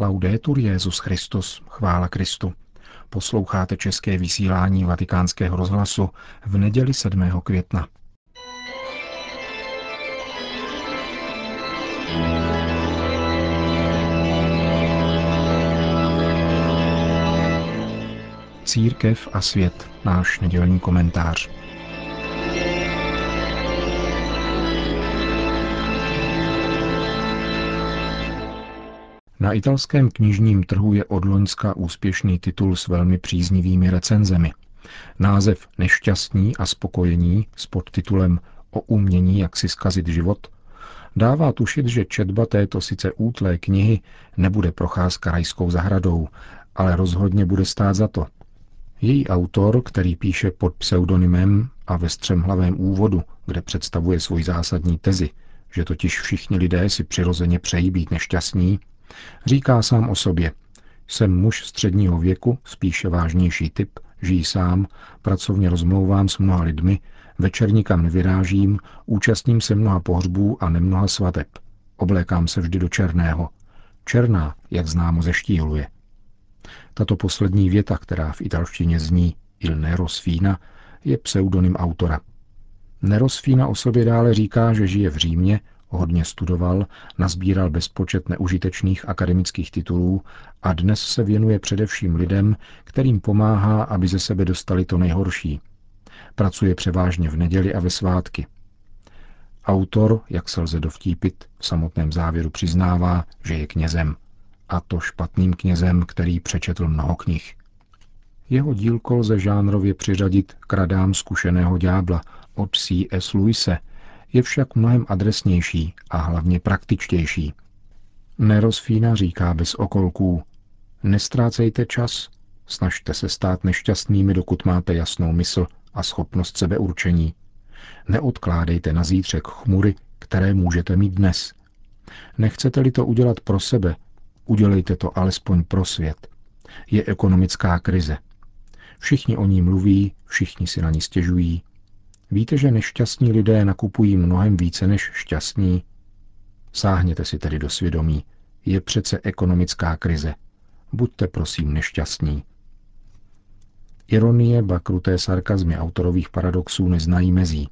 Laudetur Jezus Christus, chvála Kristu. Posloucháte české vysílání Vatikánského rozhlasu v neděli 7. května. Církev a svět, náš nedělní komentář. Na italském knižním trhu je od Loňska úspěšný titul s velmi příznivými recenzemi. Název Nešťastní a spokojení s podtitulem O umění, jak si skazit život dává tušit, že četba této sice útlé knihy nebude procházka rajskou zahradou, ale rozhodně bude stát za to. Její autor, který píše pod pseudonymem a ve střemhlavém úvodu, kde představuje svůj zásadní tezi, že totiž všichni lidé si přirozeně přejí být nešťastní, Říká sám o sobě. Jsem muž středního věku, spíše vážnější typ, žijí sám, pracovně rozmlouvám s mnoha lidmi, večer nikam nevyrážím, účastním se mnoha pohřbů a nemnoha svateb. Oblékám se vždy do černého. Černá, jak známo ze štíhluje. Tato poslední věta, která v italštině zní Il Nero Sfina, je pseudonym autora. Nerosfína o sobě dále říká, že žije v Římě, hodně studoval, nazbíral bezpočet neužitečných akademických titulů a dnes se věnuje především lidem, kterým pomáhá, aby ze sebe dostali to nejhorší. Pracuje převážně v neděli a ve svátky. Autor, jak se lze dovtípit, v samotném závěru přiznává, že je knězem. A to špatným knězem, který přečetl mnoho knih. Jeho dílko lze žánrově přiřadit k radám zkušeného ďábla od C.S. Luise – je však mnohem adresnější a hlavně praktičtější. Nerozfína říká bez okolků, nestrácejte čas, snažte se stát nešťastnými, dokud máte jasnou mysl a schopnost sebeurčení. Neodkládejte na zítřek chmury, které můžete mít dnes. Nechcete-li to udělat pro sebe, udělejte to alespoň pro svět. Je ekonomická krize. Všichni o ní mluví, všichni si na ní stěžují, Víte, že nešťastní lidé nakupují mnohem více než šťastní? Sáhněte si tedy do svědomí. Je přece ekonomická krize. Buďte prosím nešťastní. Ironie, ba kruté sarkazmy autorových paradoxů neznají mezí.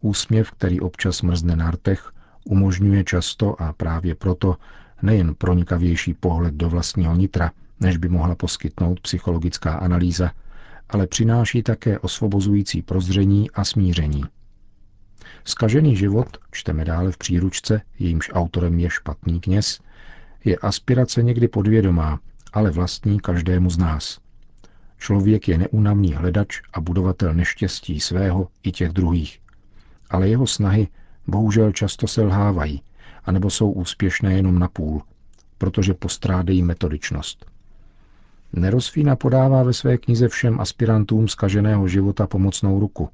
Úsměv, který občas mrzne na rtech, umožňuje často a právě proto nejen pronikavější pohled do vlastního nitra, než by mohla poskytnout psychologická analýza, ale přináší také osvobozující prozření a smíření. Skažený život, čteme dále v příručce, jejímž autorem je špatný kněz, je aspirace někdy podvědomá, ale vlastní každému z nás. Člověk je neúnavný hledač a budovatel neštěstí svého i těch druhých. Ale jeho snahy bohužel často selhávají, anebo jsou úspěšné jenom na půl, protože postrádejí metodičnost. Nerozfína podává ve své knize všem aspirantům zkaženého života pomocnou ruku.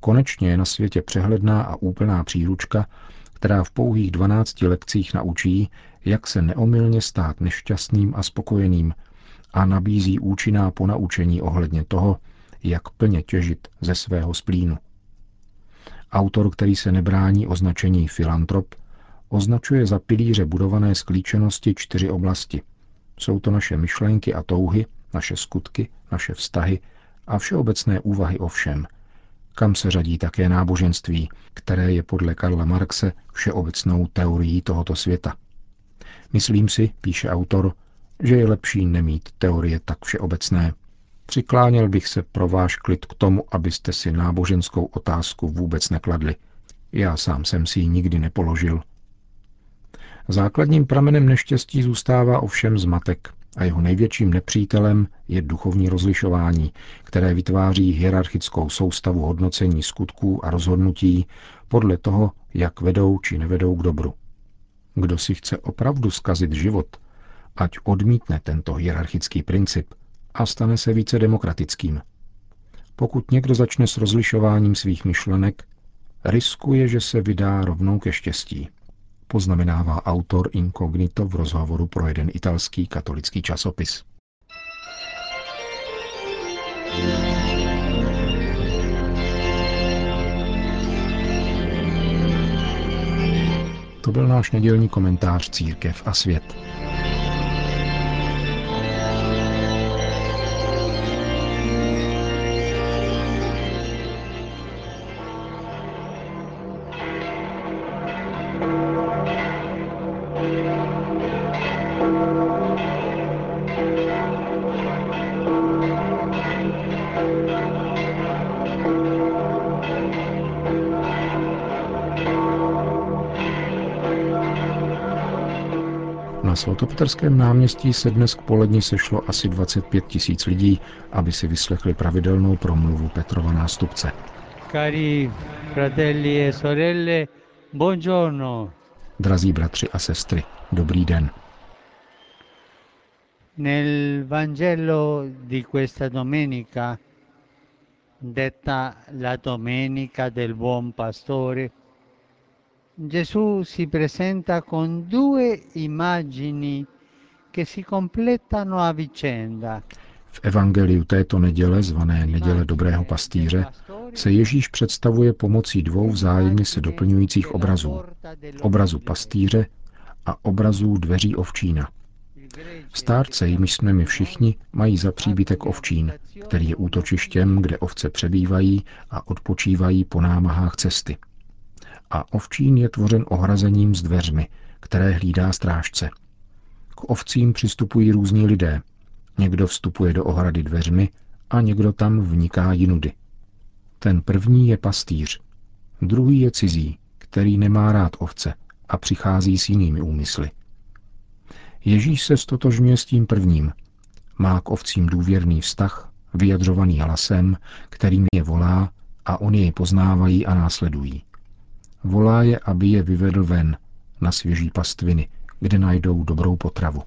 Konečně je na světě přehledná a úplná příručka, která v pouhých 12 lekcích naučí, jak se neomylně stát nešťastným a spokojeným a nabízí účinná ponaučení ohledně toho, jak plně těžit ze svého splínu. Autor, který se nebrání označení filantrop, označuje za pilíře budované sklíčenosti čtyři oblasti – jsou to naše myšlenky a touhy, naše skutky, naše vztahy a všeobecné úvahy o všem, kam se řadí také náboženství, které je podle Karla Marxe všeobecnou teorií tohoto světa. Myslím si, píše autor, že je lepší nemít teorie tak všeobecné. Přikláněl bych se pro váš klid k tomu, abyste si náboženskou otázku vůbec nekladli. Já sám jsem si ji nikdy nepoložil Základním pramenem neštěstí zůstává ovšem zmatek a jeho největším nepřítelem je duchovní rozlišování, které vytváří hierarchickou soustavu hodnocení skutků a rozhodnutí podle toho, jak vedou či nevedou k dobru. Kdo si chce opravdu skazit život, ať odmítne tento hierarchický princip a stane se více demokratickým. Pokud někdo začne s rozlišováním svých myšlenek, riskuje, že se vydá rovnou ke štěstí poznamenává autor incognito v rozhovoru pro jeden italský katolický časopis. To byl náš nedělní komentář Církev a svět. Na svatopetrském náměstí se dnes k poledni sešlo asi 25 tisíc lidí, aby si vyslechli pravidelnou promluvu Petrova nástupce. Cari fratelli e sorelle, buongiorno. Drazí bratři a sestry, dobrý den. Nel Vangelo di questa domenica, detta la domenica del buon pastore, Gesù si presenta con due immagini che si completano a vicenda. V evangeliu této neděle, zvané Neděle dobrého pastýře, se Ježíš představuje pomocí dvou vzájemně se doplňujících obrazů. Obrazu pastýře a obrazů dveří ovčína. Stárce, jimiž jsme my všichni, mají za příbytek ovčín, který je útočištěm, kde ovce přebývají a odpočívají po námahách cesty. A ovčín je tvořen ohrazením s dveřmi, které hlídá strážce. K ovcím přistupují různí lidé. Někdo vstupuje do ohrady dveřmi a někdo tam vniká jinudy. Ten první je pastýř, druhý je cizí, který nemá rád ovce a přichází s jinými úmysly. Ježíš se stotožňuje s tím prvním. Má k ovcím důvěrný vztah, vyjadřovaný hlasem, kterým je volá a oni jej poznávají a následují. Volá je, aby je vyvedl ven, na svěží pastviny, kde najdou dobrou potravu.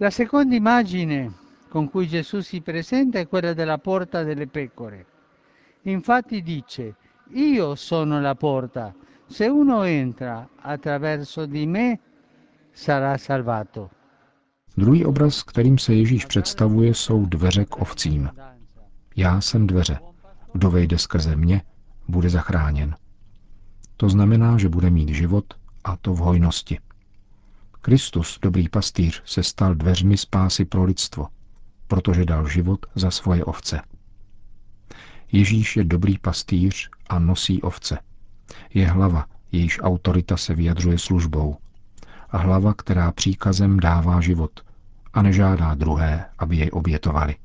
La seconda immagine con cui Gesù si presenta è quella della porta delle pecore. Infatti dice, io sono la porta, se uno entra attraverso di me sarà salvato. Druhý obraz, kterým se Ježíš představuje, jsou dveře k ovcím. Já jsem dveře. Kdo vejde skrze mě, bude zachráněn. To znamená, že bude mít život a to v hojnosti. Kristus, dobrý pastýř, se stal dveřmi spásy pro lidstvo, protože dal život za svoje ovce. Ježíš je dobrý pastýř a nosí ovce. Je hlava, jejíž autorita se vyjadřuje službou. A hlava, která příkazem dává život a nežádá druhé, aby jej obětovali.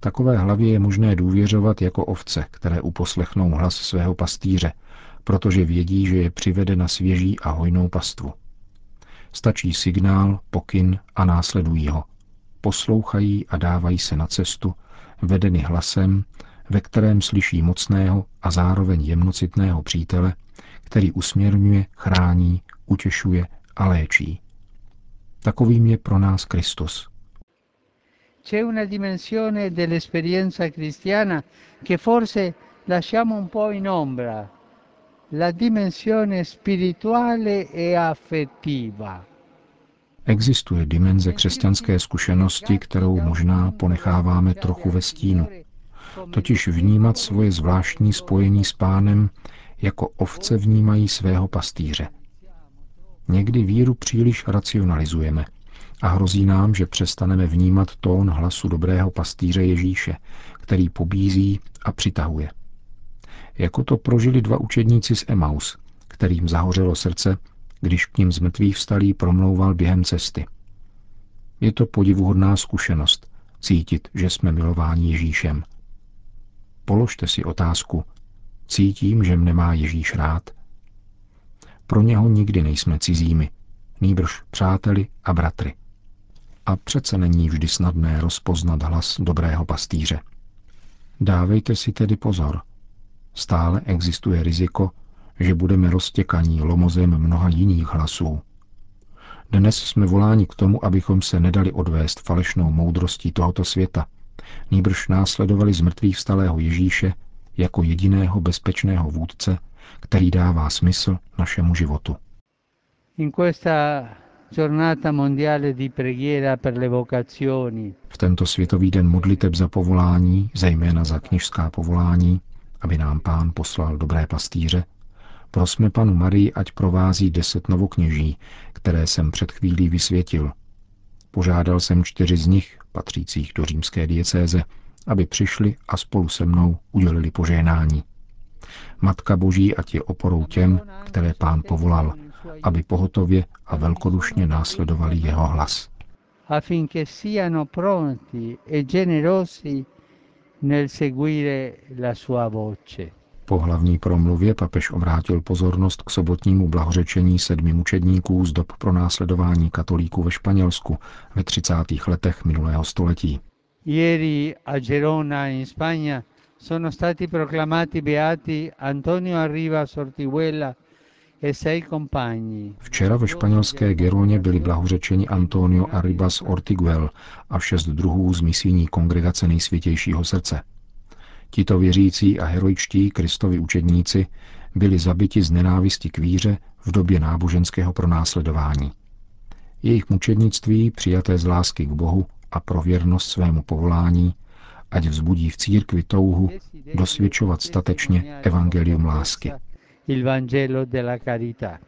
Takové hlavě je možné důvěřovat jako ovce, které uposlechnou hlas svého pastýře, protože vědí, že je přivede na svěží a hojnou pastvu. Stačí signál, pokyn a následují ho. Poslouchají a dávají se na cestu, vedeny hlasem, ve kterém slyší mocného a zároveň jemnocitného přítele, který usměrňuje, chrání, utěšuje a léčí. Takovým je pro nás Kristus. C'è dimensione cristiana che forse un po' in ombra, la dimensione spirituale e affettiva. Existuje dimenze křesťanské zkušenosti, kterou možná ponecháváme trochu ve stínu. Totiž vnímat svoje zvláštní spojení s pánem, jako ovce vnímají svého pastýře. Někdy víru příliš racionalizujeme a hrozí nám, že přestaneme vnímat tón hlasu dobrého pastýře Ježíše, který pobízí a přitahuje. Jako to prožili dva učedníci z Emaus, kterým zahořelo srdce, když k ním z mrtvých vstalí promlouval během cesty. Je to podivuhodná zkušenost, cítit, že jsme milováni Ježíšem. Položte si otázku, cítím, že mne má Ježíš rád? Pro něho nikdy nejsme cizími, nýbrž přáteli a bratry. A přece není vždy snadné rozpoznat hlas dobrého pastýře. Dávejte si tedy pozor. Stále existuje riziko, že budeme roztěkaní lomozem mnoha jiných hlasů. Dnes jsme voláni k tomu, abychom se nedali odvést falešnou moudrostí tohoto světa, nýbrž následovali z mrtvých vstalého Ježíše jako jediného bezpečného vůdce, který dává smysl našemu životu. In questa giornata mondiale di preghiera per le vocazioni, V tento světový den modliteb za povolání, zejména za knižská povolání, aby nám pán poslal dobré pastýře, prosme panu Marii, ať provází deset novokněží, které jsem před chvílí vysvětil. Požádal jsem čtyři z nich, patřících do římské diecéze, aby přišli a spolu se mnou udělili požehnání. Matka Boží ať je oporou těm, které pán povolal, aby pohotově a velkodušně následovali jeho hlas. affinché siano pronti e generosi nel seguire la sua voce. Po hlavní promluvě papež obrátil pozornost k sobotnímu blahořečení sedmi mučedníků z dob pronásledování katolíků ve Španělsku ve 30. letech minulého století. Ieri a Gerona in Spagna sono stati proclamati beati Antonio sei compagni. Včera ve španělské Geroně byli blahořečeni Antonio Arribas Ortiguel a šest druhů z misijní kongregace nejsvětějšího srdce. Tito věřící a heroičtí Kristovi učedníci byli zabiti z nenávisti k víře v době náboženského pronásledování. Jejich mučednictví, přijaté z lásky k Bohu a pro věrnost svému povolání, ať vzbudí v církvi touhu dosvědčovat statečně evangelium lásky. Il Vangelo della carità.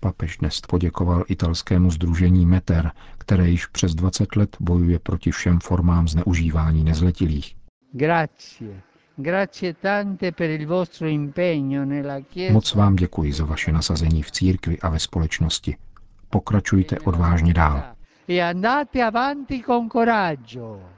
Papež dnes poděkoval italskému združení Meter, které již přes 20 let bojuje proti všem formám zneužívání nezletilých. Grazie. Grazie tante per il vostro impegno nella Chiesa. Moc vám děkuji za vaše nasazení v církvi a ve společnosti. Pokračujte odvážně dál. E andate avanti con coraggio.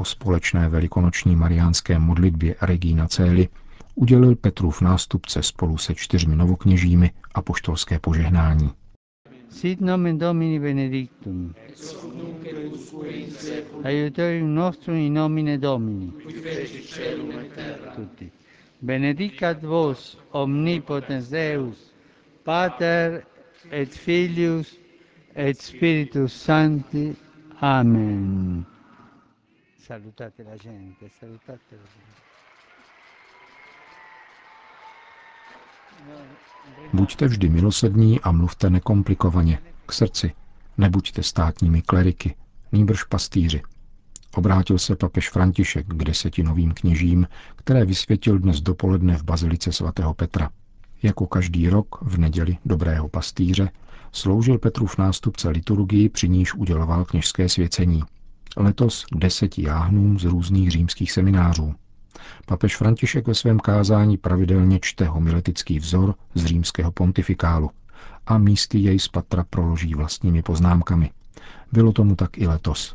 Po společné velikonoční mariánské modlitbě Regina Cély udělil Petrův nástupce spolu se čtyřmi novokněžími a poštolské požehnání. Sit nomen Domini benedictum. Aiutorium nostrum in nomine Domini. Tutti. Benedicat vos omnipotens Deus, Pater et Filius et Spiritus Sancti. Amen. Salutate la gente, salutate la gente. Buďte vždy milosrdní a mluvte nekomplikovaně, k srdci. Nebuďte státními kleriky, nýbrž pastýři. Obrátil se papež František k deseti novým kněžím, které vysvětil dnes dopoledne v bazilice svatého Petra. Jako každý rok v neděli dobrého pastýře sloužil Petrův nástupce liturgii, při níž uděloval kněžské svěcení. Letos deseti jáhnům z různých římských seminářů. Papež František ve svém kázání pravidelně čte homiletický vzor z římského pontifikálu a místy jej z patra proloží vlastními poznámkami. Bylo tomu tak i letos.